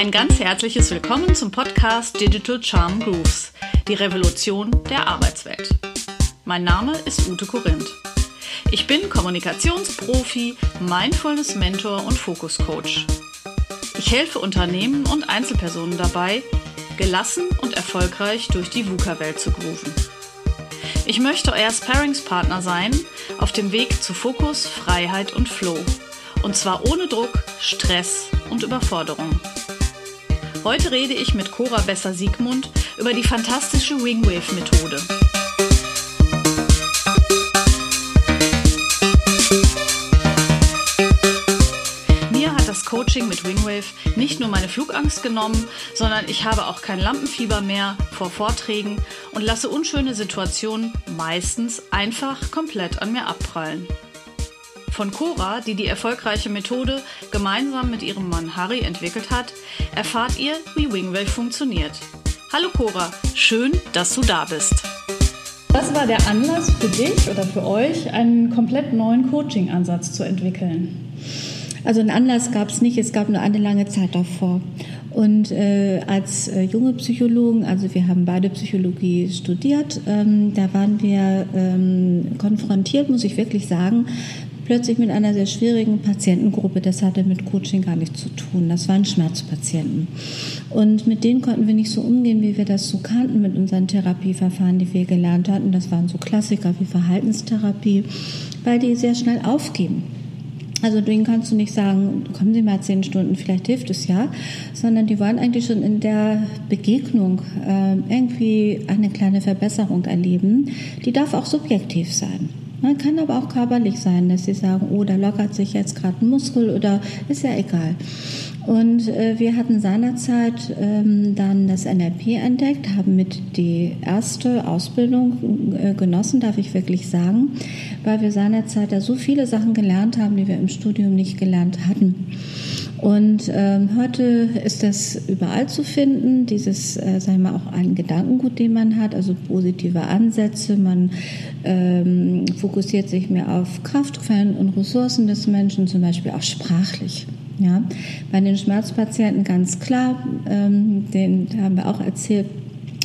Ein ganz herzliches Willkommen zum Podcast Digital Charm Grooves, die Revolution der Arbeitswelt. Mein Name ist Ute Korinth. Ich bin Kommunikationsprofi, Mindfulness-Mentor und Fokus-Coach. Ich helfe Unternehmen und Einzelpersonen dabei, gelassen und erfolgreich durch die VUCA-Welt zu grooven. Ich möchte euer Sparringspartner sein auf dem Weg zu Fokus, Freiheit und Flow. Und zwar ohne Druck, Stress und Überforderung. Heute rede ich mit Cora Besser-Siegmund über die fantastische Wingwave-Methode. Coaching mit Wingwave nicht nur meine Flugangst genommen, sondern ich habe auch kein Lampenfieber mehr vor Vorträgen und lasse unschöne Situationen meistens einfach komplett an mir abprallen. Von Cora, die die erfolgreiche Methode gemeinsam mit ihrem Mann Harry entwickelt hat, erfahrt ihr, wie Wingwave funktioniert. Hallo Cora, schön, dass du da bist. Was war der Anlass für dich oder für euch, einen komplett neuen Coaching-Ansatz zu entwickeln? Also einen Anlass gab es nicht, es gab nur eine lange Zeit davor. Und äh, als äh, junge Psychologen, also wir haben beide Psychologie studiert, ähm, da waren wir ähm, konfrontiert, muss ich wirklich sagen, plötzlich mit einer sehr schwierigen Patientengruppe. Das hatte mit Coaching gar nichts zu tun. Das waren Schmerzpatienten. Und mit denen konnten wir nicht so umgehen, wie wir das so kannten mit unseren Therapieverfahren, die wir gelernt hatten. Das waren so Klassiker wie Verhaltenstherapie, weil die sehr schnell aufgeben. Also denen kannst du nicht sagen, kommen Sie mal zehn Stunden, vielleicht hilft es ja, sondern die wollen eigentlich schon in der Begegnung äh, irgendwie eine kleine Verbesserung erleben. Die darf auch subjektiv sein. Man kann aber auch körperlich sein, dass sie sagen, oh, da lockert sich jetzt gerade ein Muskel oder ist ja egal. Und äh, wir hatten seinerzeit ähm, dann das NLP entdeckt, haben mit die erste Ausbildung äh, genossen, darf ich wirklich sagen, weil wir seinerzeit da so viele Sachen gelernt haben, die wir im Studium nicht gelernt hatten. Und ähm, heute ist das überall zu finden, dieses, äh, sagen wir mal, auch ein Gedankengut, den man hat, also positive Ansätze. Man ähm, fokussiert sich mehr auf Kraftquellen und Ressourcen des Menschen, zum Beispiel auch sprachlich. Ja, bei den Schmerzpatienten ganz klar, ähm, den haben wir auch erzählt,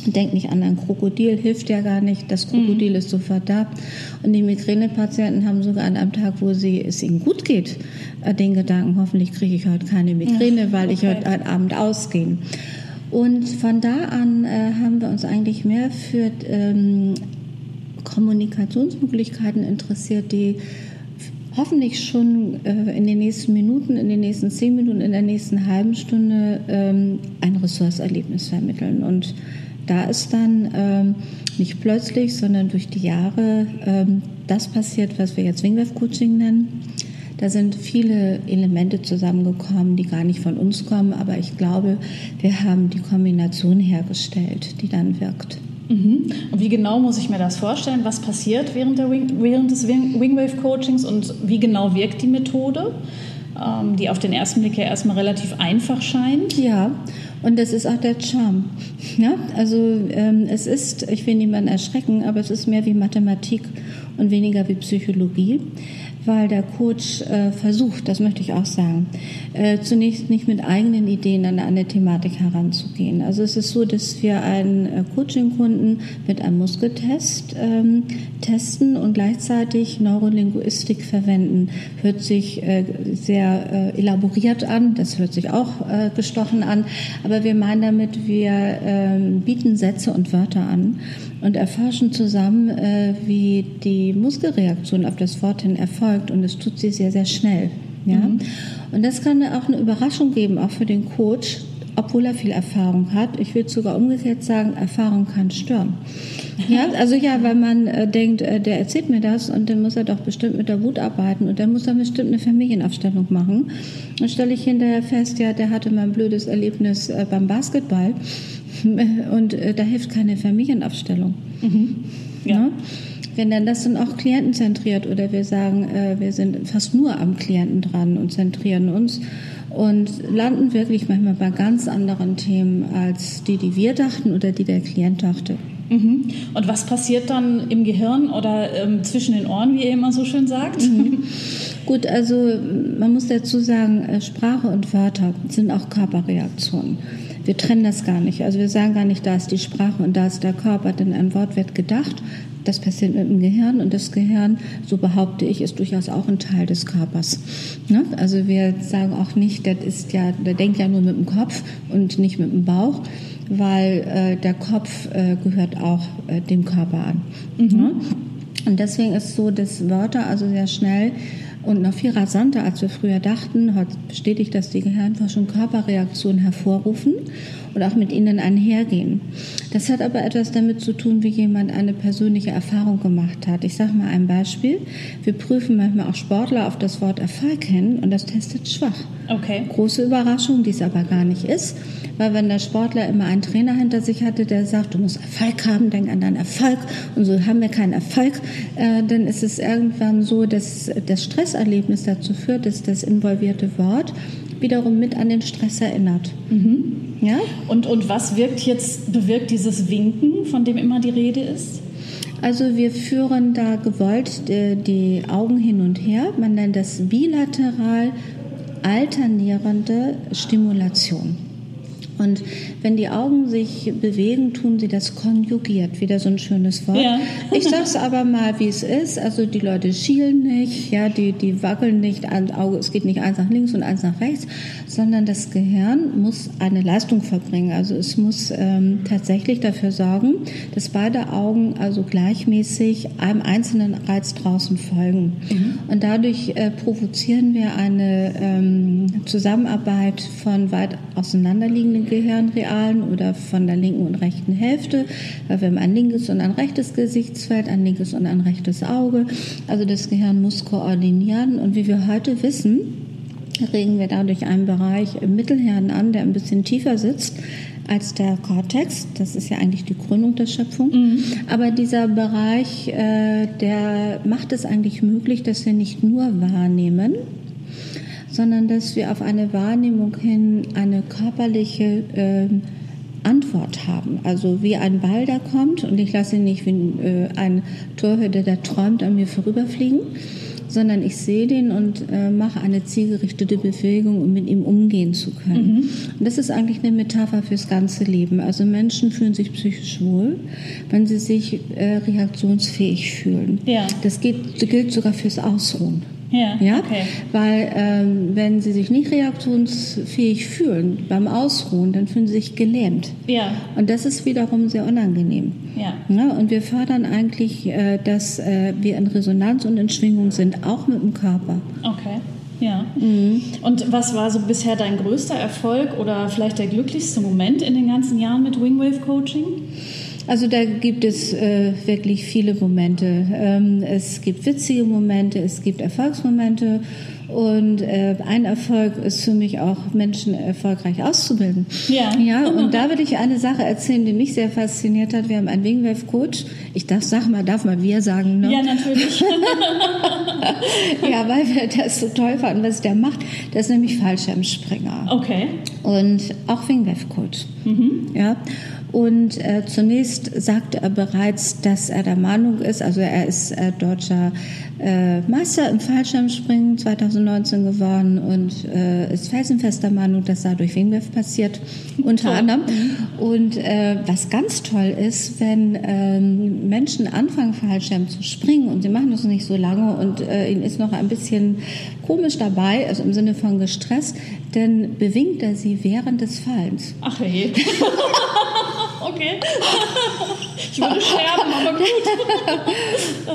Denk nicht an ein Krokodil, hilft ja gar nicht. Das Krokodil mhm. ist sofort da. Und die Migränepatienten haben sogar an einem Tag, wo sie, es ihnen gut geht, äh, den Gedanken, hoffentlich kriege ich heute keine Migräne, ja, weil okay. ich heute Abend ausgehe. Und von da an äh, haben wir uns eigentlich mehr für ähm, Kommunikationsmöglichkeiten interessiert, die hoffentlich schon äh, in den nächsten Minuten, in den nächsten zehn Minuten, in der nächsten halben Stunde ähm, ein Ressourcerlebnis vermitteln. Und da ist dann ähm, nicht plötzlich, sondern durch die Jahre ähm, das passiert, was wir jetzt Wingwave Coaching nennen. Da sind viele Elemente zusammengekommen, die gar nicht von uns kommen, aber ich glaube, wir haben die Kombination hergestellt, die dann wirkt. Mhm. Und wie genau muss ich mir das vorstellen? Was passiert während, Wing, während des Wingwave Coachings und wie genau wirkt die Methode, ähm, die auf den ersten Blick ja erstmal relativ einfach scheint? Ja, und das ist auch der Charme. Ja? Also ähm, es ist, ich will niemanden erschrecken, aber es ist mehr wie Mathematik und weniger wie Psychologie weil der Coach äh, versucht, das möchte ich auch sagen, äh, zunächst nicht mit eigenen Ideen an eine Thematik heranzugehen. Also es ist so, dass wir einen äh, Coaching-Kunden mit einem Muskeltest ähm, testen und gleichzeitig Neurolinguistik verwenden. Hört sich äh, sehr äh, elaboriert an, das hört sich auch äh, gestochen an, aber wir meinen damit, wir ähm, bieten Sätze und Wörter an und erforschen zusammen, wie die Muskelreaktion auf das Wort hin erfolgt. Und es tut sie sehr, sehr schnell. Ja? Mhm. Und das kann auch eine Überraschung geben, auch für den Coach, obwohl er viel Erfahrung hat. Ich würde sogar umgekehrt sagen, Erfahrung kann stören. Ja, also ja, weil man äh, denkt, äh, der erzählt mir das und dann muss er doch bestimmt mit der Wut arbeiten und dann muss er bestimmt eine Familienaufstellung machen. Dann stelle ich hinterher fest, ja, der hatte mal ein blödes Erlebnis äh, beim Basketball und äh, da hilft keine Familienaufstellung. Mhm. Ja. Ne? Wenn dann das dann auch klientenzentriert oder wir sagen, äh, wir sind fast nur am Klienten dran und zentrieren uns und landen wirklich manchmal bei ganz anderen Themen als die, die wir dachten oder die der Klient dachte. Mhm. Und was passiert dann im Gehirn oder ähm, zwischen den Ohren, wie ihr immer so schön sagt? Mhm. Gut, also man muss dazu sagen, äh, Sprache und Wörter sind auch Körperreaktionen. Wir trennen das gar nicht. Also wir sagen gar nicht, da ist die Sprache und da ist der Körper, denn ein Wort wird gedacht. Das passiert mit dem Gehirn und das Gehirn, so behaupte ich, ist durchaus auch ein Teil des Körpers. Ne? Also wir sagen auch nicht, das ist ja, der denkt ja nur mit dem Kopf und nicht mit dem Bauch, weil äh, der Kopf äh, gehört auch äh, dem Körper an. Mhm. Ne? Und deswegen ist es so, dass Wörter also sehr schnell und noch viel rasanter, als wir früher dachten. Heute bestätigt, dass die Gehirnforschung Körperreaktionen hervorrufen und auch mit ihnen einhergehen. Das hat aber etwas damit zu tun, wie jemand eine persönliche Erfahrung gemacht hat. Ich sage mal ein Beispiel. Wir prüfen manchmal auch Sportler auf das Wort Erfolg hin und das testet schwach. Okay. Große Überraschung, die es aber gar nicht ist. Weil wenn der Sportler immer einen Trainer hinter sich hatte, der sagt, du musst Erfolg haben, denk an deinen Erfolg und so haben wir keinen Erfolg, äh, dann ist es irgendwann so, dass das Stresserlebnis dazu führt, dass das involvierte Wort wiederum mit an den Stress erinnert. Mhm. Ja? Und, und was wirkt jetzt, bewirkt dieses Winken, von dem immer die Rede ist? Also wir führen da gewollt äh, die Augen hin und her. Man nennt das bilateral alternierende Stimulation. Und wenn die Augen sich bewegen, tun sie das konjugiert. Wieder so ein schönes Wort. Ja. ich sage es aber mal, wie es ist. Also die Leute schielen nicht, ja, die, die wackeln nicht, ein Auge, es geht nicht eins nach links und eins nach rechts, sondern das Gehirn muss eine Leistung verbringen. Also es muss ähm, tatsächlich dafür sorgen, dass beide Augen also gleichmäßig einem einzelnen Reiz draußen folgen. Mhm. Und dadurch äh, provozieren wir eine ähm, Zusammenarbeit von weit auseinanderliegenden Gehirnrealen oder von der linken und rechten Hälfte, weil wir haben ein linkes und ein rechtes Gesichtsfeld, ein linkes und ein rechtes Auge. Also das Gehirn muss koordinieren und wie wir heute wissen, regen wir dadurch einen Bereich im Mittelhirn an, der ein bisschen tiefer sitzt als der Cortex. Das ist ja eigentlich die Krönung der Schöpfung. Mhm. Aber dieser Bereich, äh, der macht es eigentlich möglich, dass wir nicht nur wahrnehmen, sondern dass wir auf eine Wahrnehmung hin eine körperliche äh, Antwort haben. Also wie ein Ball, der kommt und ich lasse ihn nicht wie äh, ein Torhüter, der träumt, an mir vorüberfliegen, sondern ich sehe den und äh, mache eine zielgerichtete Bewegung, um mit ihm umgehen zu können. Mhm. Und das ist eigentlich eine Metapher fürs ganze Leben. Also Menschen fühlen sich psychisch wohl, wenn sie sich äh, reaktionsfähig fühlen. Ja. Das, geht, das gilt sogar fürs Ausruhen. Ja, ja? Okay. weil ähm, wenn sie sich nicht reaktionsfähig fühlen beim Ausruhen, dann fühlen sie sich gelähmt. Ja. Und das ist wiederum sehr unangenehm. Ja. ja und wir fördern eigentlich, äh, dass äh, wir in Resonanz und in Schwingung sind, auch mit dem Körper. Okay. Ja. Mhm. Und was war so bisher dein größter Erfolg oder vielleicht der glücklichste Moment in den ganzen Jahren mit Wingwave Coaching? Also da gibt es äh, wirklich viele Momente. Ähm, es gibt witzige Momente, es gibt Erfolgsmomente und äh, ein Erfolg ist für mich auch, Menschen erfolgreich auszubilden. Ja. Ja, und da will ich eine Sache erzählen, die mich sehr fasziniert hat. Wir haben einen Wingwave-Coach. Ich darf, sag mal, darf mal wir sagen, ne? Ja, natürlich. ja, weil wir das so toll fanden, was der macht. Der ist nämlich Fallschirmspringer. Okay. Und auch Wingwave-Coach. Mhm. Ja. Und äh, zunächst sagte er bereits, dass er der Meinung ist, also er ist äh, deutscher äh, Meister im Fallschirmspringen 2019 geworden und äh, ist felsenfester Meinung, dass dadurch Wingwave passiert, unter anderem. Und äh, was ganz toll ist, wenn ähm, Menschen anfangen, Fallschirm zu springen und sie machen das nicht so lange und äh, ihnen ist noch ein bisschen komisch dabei, also im Sinne von gestresst, dann bewinkt er sie während des Fallens. Ach hey. okay. Ich würde sterben, aber gut.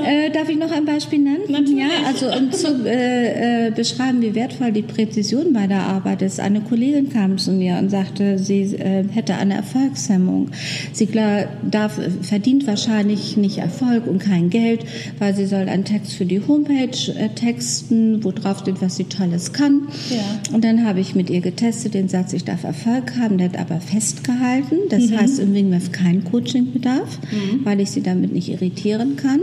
äh, darf ich noch ein Beispiel nennen? Natürlich. Ja, also um zu äh, äh, beschreiben, wie wertvoll die Präzision bei der Arbeit ist. Eine Kollegin kam zu mir und sagte, sie äh, hätte eine Erfolgshemmung. Sie klar, darf, verdient wahrscheinlich nicht Erfolg und kein Geld, weil sie soll einen Text für die Homepage äh, texten, wo drauf steht, was sie Tolles kann. Ja. Und dann habe ich mit ihr getestet den Satz, ich darf Erfolg haben, der hat aber festgehalten. Das mhm. heißt im Wingwave kein Coachingbedarf. Darf, mhm. weil ich sie damit nicht irritieren kann.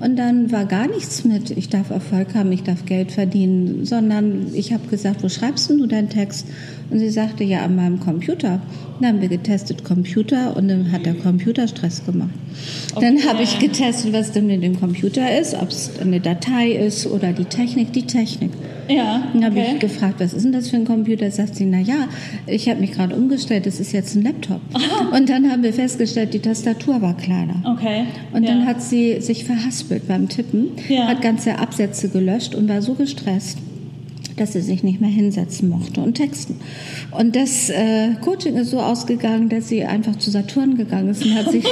Und dann war gar nichts mit, ich darf Erfolg haben, ich darf Geld verdienen, sondern ich habe gesagt, wo schreibst du deinen Text? Und sie sagte, ja, an meinem Computer. Dann haben wir getestet Computer und dann hat der Computer Stress gemacht. Okay. Dann habe ich getestet, was denn in dem Computer ist, ob es eine Datei ist oder die Technik, die Technik. Ja. Dann habe ich gefragt, was ist denn das für ein Computer? Sagt sie, na ja, ich habe mich gerade umgestellt, das ist jetzt ein Laptop. Und dann haben wir festgestellt, die Tastatur war kleiner. Okay. Und ja. dann hat sie sich verhaspelt beim Tippen, ja. hat ganze Absätze gelöscht und war so gestresst dass sie sich nicht mehr hinsetzen mochte und texten. Und das äh, Coaching ist so ausgegangen, dass sie einfach zu Saturn gegangen ist und hat sich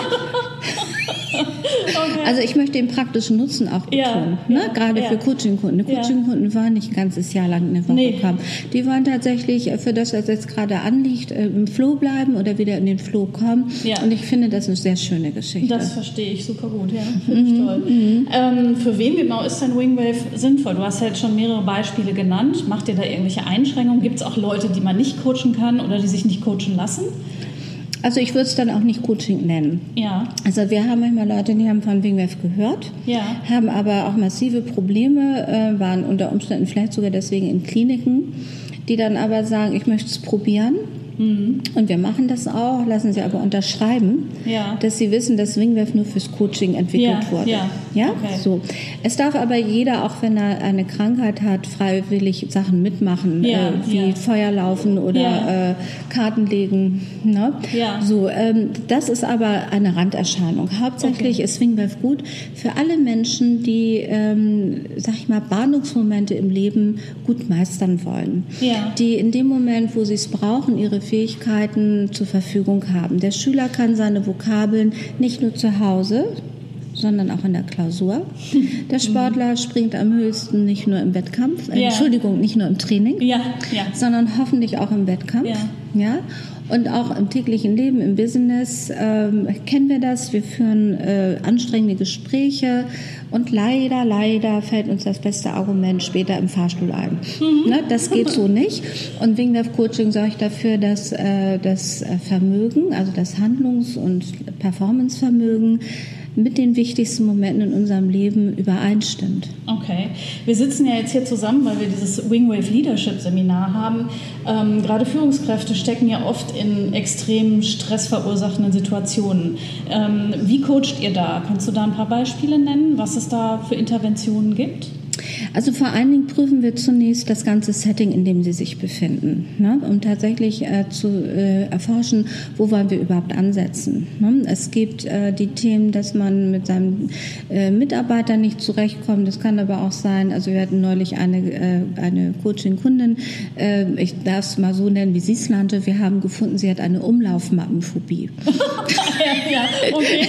Okay. Also ich möchte den praktischen Nutzen auch betonen, ja, ne? ja, gerade ja. für Coaching-Kunden. Coaching-Kunden waren nicht ein ganzes Jahr lang eine Woche nee. kommen. Die wollen tatsächlich für das, was jetzt gerade anliegt, äh, im Flow bleiben oder wieder in den Flow kommen. Und ich finde das eine sehr schöne Geschichte. Das verstehe ich super gut, ja. Finde ich mhm. toll. Mhm. Ähm, für wen genau ist denn Wingwave sinnvoll? Du hast ja jetzt schon mehrere Beispiele genannt. Macht ihr da irgendwelche Einschränkungen? Gibt es auch Leute, die man nicht coachen kann oder die sich nicht coachen lassen? Also ich würde es dann auch nicht Coaching nennen. Ja. Also wir haben manchmal Leute, die haben von Wingwave gehört, ja. haben aber auch massive Probleme, äh, waren unter Umständen vielleicht sogar deswegen in Kliniken, die dann aber sagen, ich möchte es probieren Mhm. Und wir machen das auch, lassen sie aber unterschreiben, ja. dass sie wissen, dass Swingwave nur fürs Coaching entwickelt ja, wurde. Ja, ja? Okay. so. Es darf aber jeder, auch wenn er eine Krankheit hat, freiwillig Sachen mitmachen, äh, wie Feuer laufen oder äh, Karten legen. Ne? Ja. So, ähm, das ist aber eine Randerscheinung. Hauptsächlich okay. ist Swingwave gut für alle Menschen, die, ähm, sag ich mal, Bahnungsmomente im Leben gut meistern wollen. Ja. Die in dem Moment, wo sie es brauchen, ihre Fähigkeiten zur Verfügung haben. Der Schüler kann seine Vokabeln nicht nur zu Hause, sondern auch in der Klausur. Der Sportler springt am höchsten nicht nur im Wettkampf, äh, ja. Entschuldigung, nicht nur im Training, ja, ja. sondern hoffentlich auch im Wettkampf. Ja. Und auch im täglichen Leben, im Business ähm, kennen wir das. Wir führen äh, anstrengende Gespräche und leider, leider fällt uns das beste Argument später im Fahrstuhl ein. Mhm. Ne, das geht so nicht. Und wegen der Coaching sorge ich dafür, dass äh, das Vermögen, also das Handlungs- und Performancevermögen, mit den wichtigsten Momenten in unserem Leben übereinstimmt. Okay. Wir sitzen ja jetzt hier zusammen, weil wir dieses Wingwave Leadership Seminar haben. Ähm, gerade Führungskräfte stecken ja oft in extrem stressverursachenden Situationen. Ähm, wie coacht ihr da? Kannst du da ein paar Beispiele nennen, was es da für Interventionen gibt? Also vor allen Dingen prüfen wir zunächst das ganze Setting, in dem Sie sich befinden, ne? um tatsächlich äh, zu äh, erforschen, wo wollen wir überhaupt ansetzen. Ne? Es gibt äh, die Themen, dass man mit seinem äh, Mitarbeiter nicht zurechtkommt. Das kann aber auch sein, also wir hatten neulich eine, äh, eine Coaching-Kundin, äh, ich darf es mal so nennen, wie sie es nannte. Wir haben gefunden, sie hat eine Umlaufmappenphobie. ja, okay.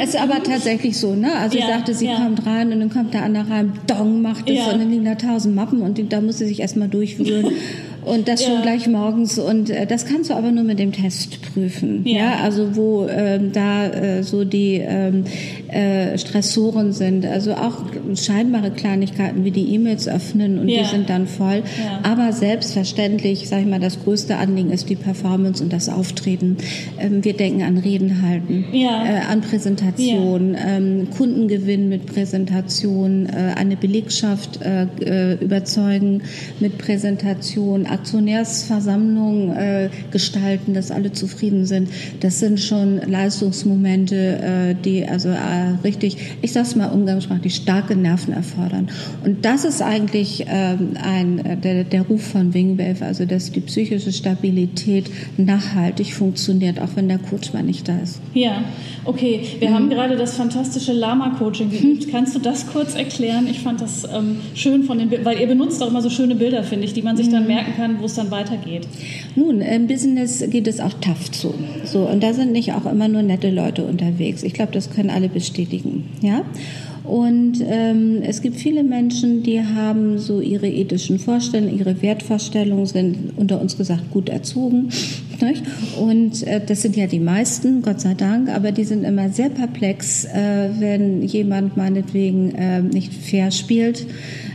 es ist aber tatsächlich so, ne? Also ja, sie sagte, sie ja. kommt rein und dann kommt der andere rein, Dong macht es ja. und dann liegen da tausend Mappen und die, da muss sie sich erstmal durchwühlen. Und das schon gleich morgens. Und äh, das kannst du aber nur mit dem Test prüfen. Ja, ja? also wo ähm, da äh, so die ähm, äh, Stressoren sind. Also auch scheinbare Kleinigkeiten wie die E-Mails öffnen und ja. die sind dann voll. Ja. Aber selbstverständlich, sage ich mal, das größte Anliegen ist die Performance und das Auftreten. Ähm, wir denken an Reden halten, ja. äh, an Präsentation, ähm, Kundengewinn mit Präsentation, äh, eine Belegschaft äh überzeugen mit Präsentation, Aktionärsversammlung äh, gestalten, dass alle zufrieden sind. Das sind schon Leistungsmomente, äh, die also äh, richtig, ich sag's mal umgangssprachlich, starke Nerven erfordern. Und das ist eigentlich ähm, ein, äh, der, der Ruf von Wingwave, also dass die psychische Stabilität nachhaltig funktioniert, auch wenn der Coach mal nicht da ist. Ja, okay. Wir mhm. haben gerade das fantastische Lama-Coaching geübt. Mhm. Kannst du das kurz erklären? Ich fand das ähm, schön von den, weil ihr benutzt auch immer so schöne Bilder, finde ich, die man sich dann mhm. merken kann, wo es dann weitergeht. Nun, im Business geht es auch tough zu. So, und da sind nicht auch immer nur nette Leute unterwegs. Ich glaube, das können alle bestätigen. Ja? Und ähm, es gibt viele Menschen, die haben so ihre ethischen Vorstellungen, ihre Wertvorstellungen, sind unter uns gesagt gut erzogen. Nicht? Und äh, das sind ja die meisten, Gott sei Dank, aber die sind immer sehr perplex, äh, wenn jemand meinetwegen äh, nicht fair spielt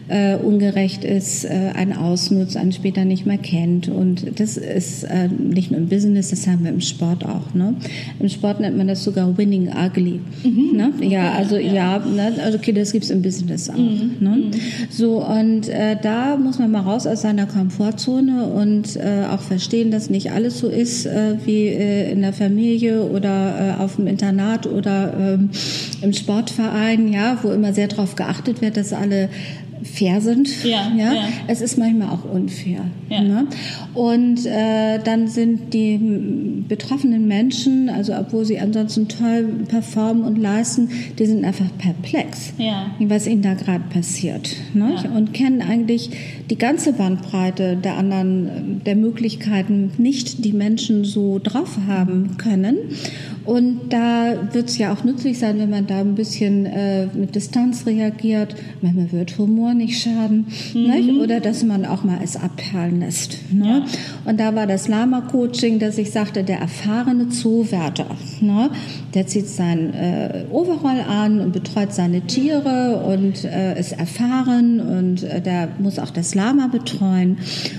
äh, ungerecht ist, äh, einen ausnutzt, einen später nicht mehr kennt. Und das ist äh, nicht nur im Business, das haben wir im Sport auch. Ne? Im Sport nennt man das sogar Winning Ugly. Mhm. Ne? Ja, also ja, ja ne? also okay, das gibt's im Business auch. Mhm. Ne? Mhm. So und äh, da muss man mal raus aus seiner Komfortzone und äh, auch verstehen, dass nicht alles so ist äh, wie äh, in der Familie oder äh, auf dem Internat oder ähm, im Sportverein, ja, wo immer sehr darauf geachtet wird, dass alle fair sind. Ja, ja? ja. Es ist manchmal auch unfair. Ja. Ne? Und äh, dann sind die betroffenen Menschen, also obwohl sie ansonsten toll performen und leisten, die sind einfach perplex, ja. was ihnen da gerade passiert. Ne? Ja. Und kennen eigentlich die ganze Bandbreite der anderen, der Möglichkeiten nicht, die Menschen so drauf haben können. Und da wird es ja auch nützlich sein, wenn man da ein bisschen äh, mit Distanz reagiert. Manchmal wird Humor nicht schaden. Mhm. Oder dass man auch mal es abperlen lässt. Ne? Ja. Und da war das Lama-Coaching, dass ich sagte, der erfahrene Zoowärter, ne? der zieht sein äh, Overall an und betreut seine Tiere und äh, ist erfahren und äh, der muss auch das Lama betreuen.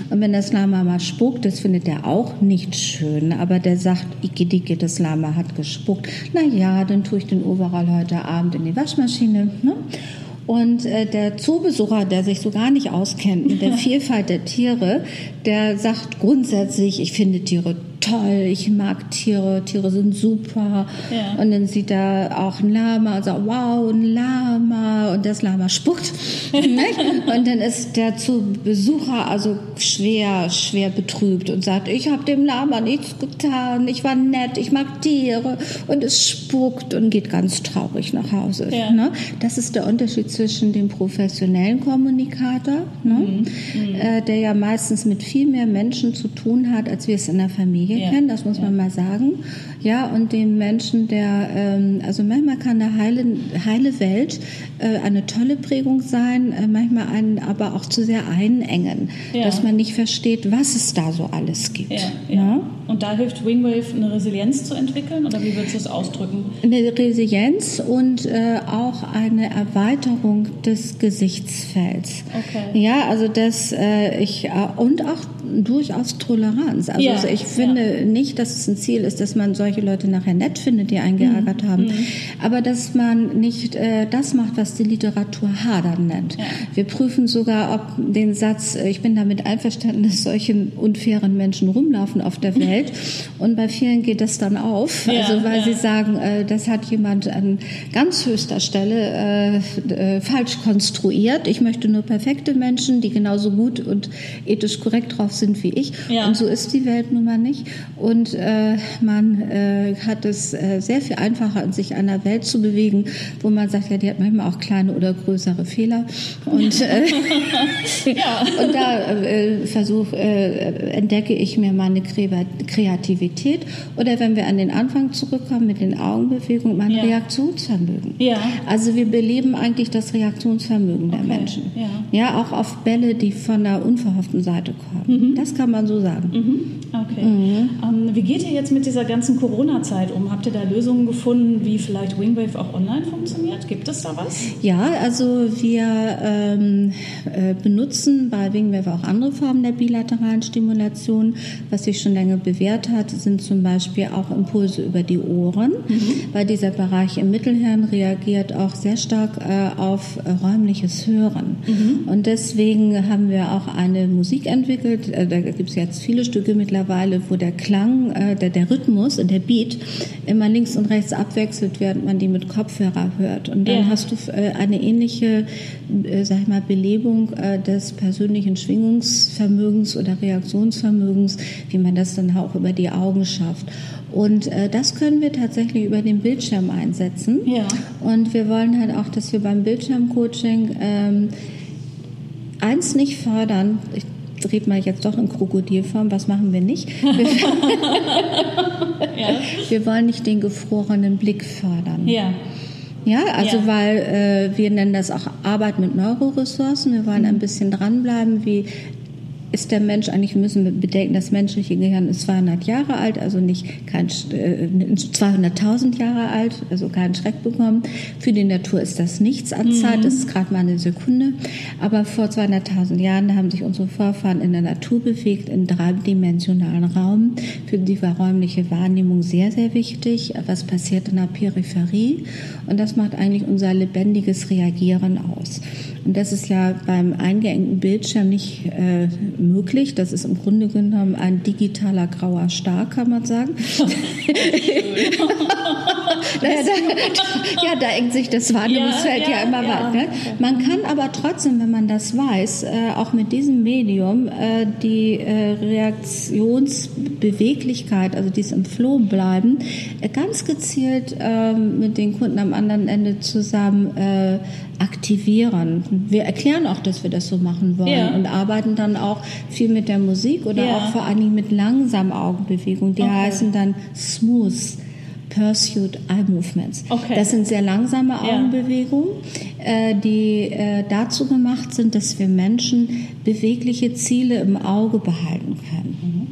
Und wenn das Lama mal spuckt, das findet er auch nicht schön, aber der sagt, Ikedike, das Lama hat gespuckt. Na ja, dann tue ich den Overall heute Abend in die Waschmaschine. Ne? Und äh, der Zoobesucher, der sich so gar nicht auskennt mit der Vielfalt der Tiere, der sagt grundsätzlich, ich finde Tiere toll, ich mag Tiere, Tiere sind super. Ja. Und dann sieht er auch ein Lama und sagt, wow, ein Lama. Und das Lama spuckt. und dann ist der zu Besucher also schwer, schwer betrübt und sagt, ich habe dem Lama nichts getan, ich war nett, ich mag Tiere. Und es spuckt und geht ganz traurig nach Hause. Ja. Ne? Das ist der Unterschied zwischen dem professionellen Kommunikator, ne? mhm. Mhm. Äh, der ja meistens mit viel mehr Menschen zu tun hat, als wir es in der Familie ja. kennen, das muss ja. man mal sagen. Ja, und dem Menschen, der, ähm, also manchmal kann eine heile, heile Welt äh, eine tolle Prägung sein, äh, manchmal einen aber auch zu sehr einengen, ja. dass man nicht versteht, was es da so alles gibt. Ja, ja. Und da hilft Wingwave eine Resilienz zu entwickeln oder wie würdest du es ausdrücken? Eine Resilienz und äh, auch eine Erweiterung des Gesichtsfelds. Okay. Ja, also das äh, ich äh, und auch durchaus Toleranz. Also, also ich finde finde nicht, dass es ein Ziel ist, dass man solche Leute nachher nett findet, die einen geärgert mhm. haben, mhm. aber dass man nicht äh, das macht, was die Literatur Hadern nennt. Ja. Wir prüfen sogar, ob den Satz, äh, ich bin damit einverstanden, dass solche unfairen Menschen rumlaufen auf der Welt. Und bei vielen geht das dann auf, ja, also weil ja. sie sagen, äh, das hat jemand an ganz höchster Stelle äh, äh, falsch konstruiert. Ich möchte nur perfekte Menschen, die genauso gut und ethisch korrekt drauf sind wie ich. Und so ist die Welt nun mal nicht. Und äh, man äh, hat es äh, sehr viel einfacher, in sich einer Welt zu bewegen, wo man sagt, ja, die hat manchmal auch kleine oder größere Fehler. Und, äh, ja. und da äh, versuche, äh, entdecke ich mir meine Kreativität. Oder wenn wir an den Anfang zurückkommen mit den Augenbewegungen, mein ja. Reaktionsvermögen. Ja. Also wir beleben eigentlich das Reaktionsvermögen der okay. Menschen. Ja. ja, auch auf Bälle, die von der unverhofften Seite kommen. Mhm. Das kann man so sagen. Mhm. Okay. Mhm. Mhm. Ähm, wie geht ihr jetzt mit dieser ganzen Corona-Zeit um? Habt ihr da Lösungen gefunden, wie vielleicht Wingwave auch online funktioniert? Gibt es da was? Ja, also wir ähm, äh, benutzen bei Wingwave auch andere Formen der bilateralen Stimulation. Was sich schon länger bewährt hat, sind zum Beispiel auch Impulse über die Ohren, mhm. weil dieser Bereich im Mittelhirn reagiert auch sehr stark äh, auf räumliches Hören. Mhm. Und deswegen haben wir auch eine Musik entwickelt. Äh, da gibt es jetzt viele Stücke mittlerweile, wo der Klang, äh, der, der Rhythmus und der Beat immer links und rechts abwechselt, während man die mit Kopfhörer hört. Und dann ja. hast du äh, eine ähnliche, äh, sag ich mal, Belebung äh, des persönlichen Schwingungsvermögens oder Reaktionsvermögens, wie man das dann auch über die Augen schafft. Und äh, das können wir tatsächlich über den Bildschirm einsetzen. Ja. Und wir wollen halt auch, dass wir beim Bildschirmcoaching ähm, eins nicht fördern. Ich dreht mal jetzt doch in Krokodilform, was machen wir nicht? Wir, ja. wir wollen nicht den gefrorenen Blick fördern. Ja. Ja, also ja. weil äh, wir nennen das auch Arbeit mit Neuroressourcen. Wir wollen mhm. ein bisschen dranbleiben, wie ist der Mensch eigentlich, wir müssen bedenken, das menschliche Gehirn ist 200 Jahre alt, also nicht kein, äh, 200.000 Jahre alt, also keinen Schreck bekommen. Für die Natur ist das nichts an Zeit, mhm. das ist gerade mal eine Sekunde. Aber vor 200.000 Jahren haben sich unsere Vorfahren in der Natur bewegt, in dreidimensionalen Raum. Für die war räumliche Wahrnehmung sehr, sehr wichtig. Was passiert in der Peripherie? Und das macht eigentlich unser lebendiges Reagieren aus. Und das ist ja beim eingeengten Bildschirm nicht äh, möglich. Das ist im Grunde genommen ein digitaler grauer Star, kann man sagen. naja, da, ja, da engt sich das Wahrnehmungsfeld ja, ja, ja immer ja, weit. Ne? Man kann aber trotzdem, wenn man das weiß, äh, auch mit diesem Medium äh, die äh, Reaktionsbeweglichkeit, also dies im Flow bleiben, äh, ganz gezielt ähm, mit den Kunden am anderen Ende zusammen äh, aktivieren. Wir erklären auch, dass wir das so machen wollen ja. und arbeiten dann auch viel mit der Musik oder ja. auch vor allen Dingen mit langsamen Augenbewegungen. Die okay. heißen dann Smooth. Pursuit Eye Movements. Okay. Das sind sehr langsame Augenbewegungen, ja. äh, die äh, dazu gemacht sind, dass wir Menschen bewegliche Ziele im Auge behalten können. Mhm.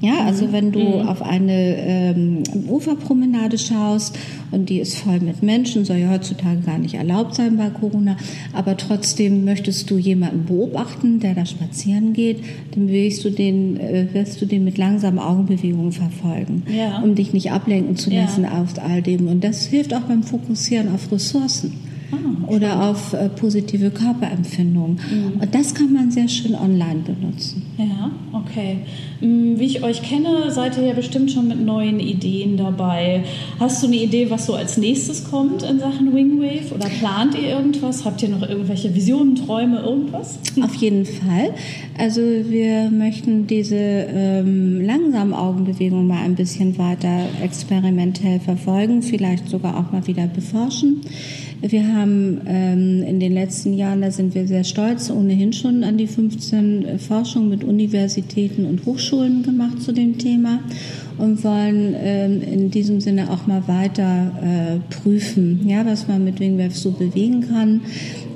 Ja, also mhm. wenn du mhm. auf eine ähm, Uferpromenade schaust und die ist voll mit Menschen, soll ja heutzutage gar nicht erlaubt sein bei Corona, aber trotzdem möchtest du jemanden beobachten, der da spazieren geht, dann willst du den, äh, wirst du den mit langsamen Augenbewegungen verfolgen, ja. um dich nicht ablenken zu lassen ja. auf all dem. Und das hilft auch beim Fokussieren auf Ressourcen. Ah, oder auf äh, positive Körperempfindungen. Mhm. Und das kann man sehr schön online benutzen. Ja, okay. Mm, wie ich euch kenne, seid ihr ja bestimmt schon mit neuen Ideen dabei. Hast du eine Idee, was so als nächstes kommt in Sachen Wingwave? Oder plant ihr irgendwas? Habt ihr noch irgendwelche Visionen, Träume, irgendwas? Auf jeden Fall. Also wir möchten diese ähm, langsamen Augenbewegungen mal ein bisschen weiter experimentell verfolgen, vielleicht sogar auch mal wieder beforschen. Wir haben ähm, in den letzten Jahren, da sind wir sehr stolz, ohnehin schon an die 15 äh, Forschungen mit Universitäten und Hochschulen gemacht zu dem Thema und wollen ähm, in diesem Sinne auch mal weiter äh, prüfen, ja, was man mit Wingwave so bewegen kann.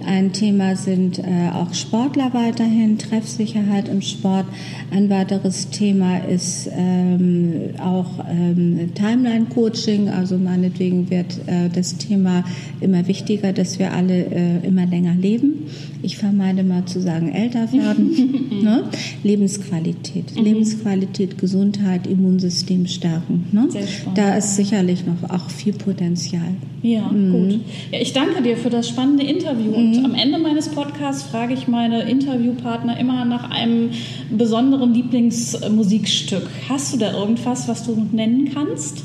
Ein Thema sind äh, auch Sportler weiterhin, Treffsicherheit im Sport. Ein weiteres Thema ist ähm, auch ähm, Timeline-Coaching. Also meinetwegen wird äh, das Thema immer wichtiger, dass wir alle äh, immer länger leben. Ich vermeide mal zu sagen, älter werden. ne? Lebensqualität. Mhm. Lebensqualität, Gesundheit, Immunsystem stärken. Ne? Da ist sicherlich noch auch viel Potenzial. Ja, mhm. gut. Ja, ich danke dir für das spannende Interview. Und mhm. am Ende meines Podcasts frage ich meine Interviewpartner immer nach einem besonderen Lieblingsmusikstück. Hast du da irgendwas, was du nennen kannst?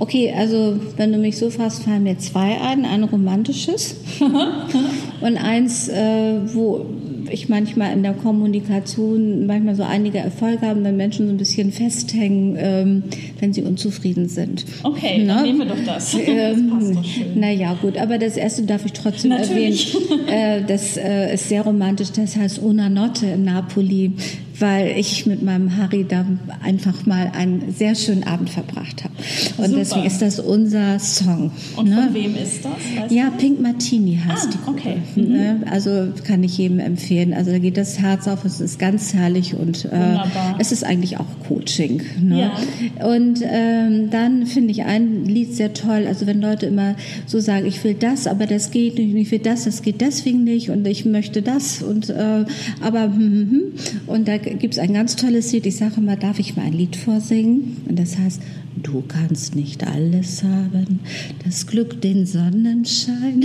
Okay, also wenn du mich so fragst, fallen mir zwei ein. Ein romantisches und eins, äh, wo ich manchmal in der Kommunikation manchmal so einige Erfolge haben, wenn Menschen so ein bisschen festhängen, ähm, wenn sie unzufrieden sind. Okay, Na? dann nehmen wir doch das. das ähm, passt doch schön. Naja, gut, aber das erste darf ich trotzdem Natürlich. erwähnen. Äh, das äh, ist sehr romantisch, das heißt Una Notte in Napoli weil ich mit meinem Harry da einfach mal einen sehr schönen Abend verbracht habe. Und Super. deswegen ist das unser Song. Und ne? von wem ist das? Weißt ja, Pink Martini heißt ah, die Gruppe. Okay. Ne? Mhm. Also kann ich jedem empfehlen. Also da geht das Herz auf, es ist ganz herrlich und äh, es ist eigentlich auch Coaching. Ne? Ja. Und ähm, dann finde ich ein Lied sehr toll. Also wenn Leute immer so sagen, ich will das, aber das geht nicht, ich will das, das geht deswegen nicht und ich möchte das und äh, aber hm, hm, hm. und da gibt es ein ganz tolles Lied. Ich sage mal, darf ich mal ein Lied vorsingen? Und das heißt, du kannst nicht alles haben, das Glück, den Sonnenschein.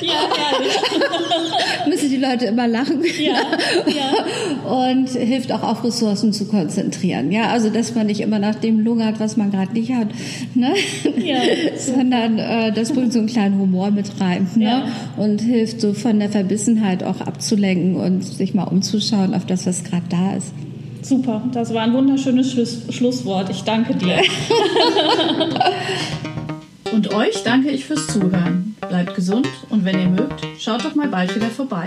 ja, herrlich. Müssen die Leute immer lachen. Ja, ja. Und hilft auch auf Ressourcen zu konzentrieren. Ja, also dass man nicht immer nach dem lungert, was man gerade nicht hat, ne? ja, sondern äh, das bringt so einen kleinen Humor mit rein ne? Ja. und hilft so von der Verbissenheit auch abzulenken und sich mal umzuschauen auf das, was gerade da ist. Super, das war ein wunderschönes Schluss Schlusswort. Ich danke dir. und euch danke ich fürs Zuhören. Bleibt gesund und wenn ihr mögt, schaut doch mal bald wieder vorbei.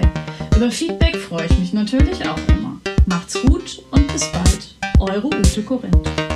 Über Feedback freue ich mich natürlich auch immer. Macht's gut und bis bald. Eure Ute Korinth.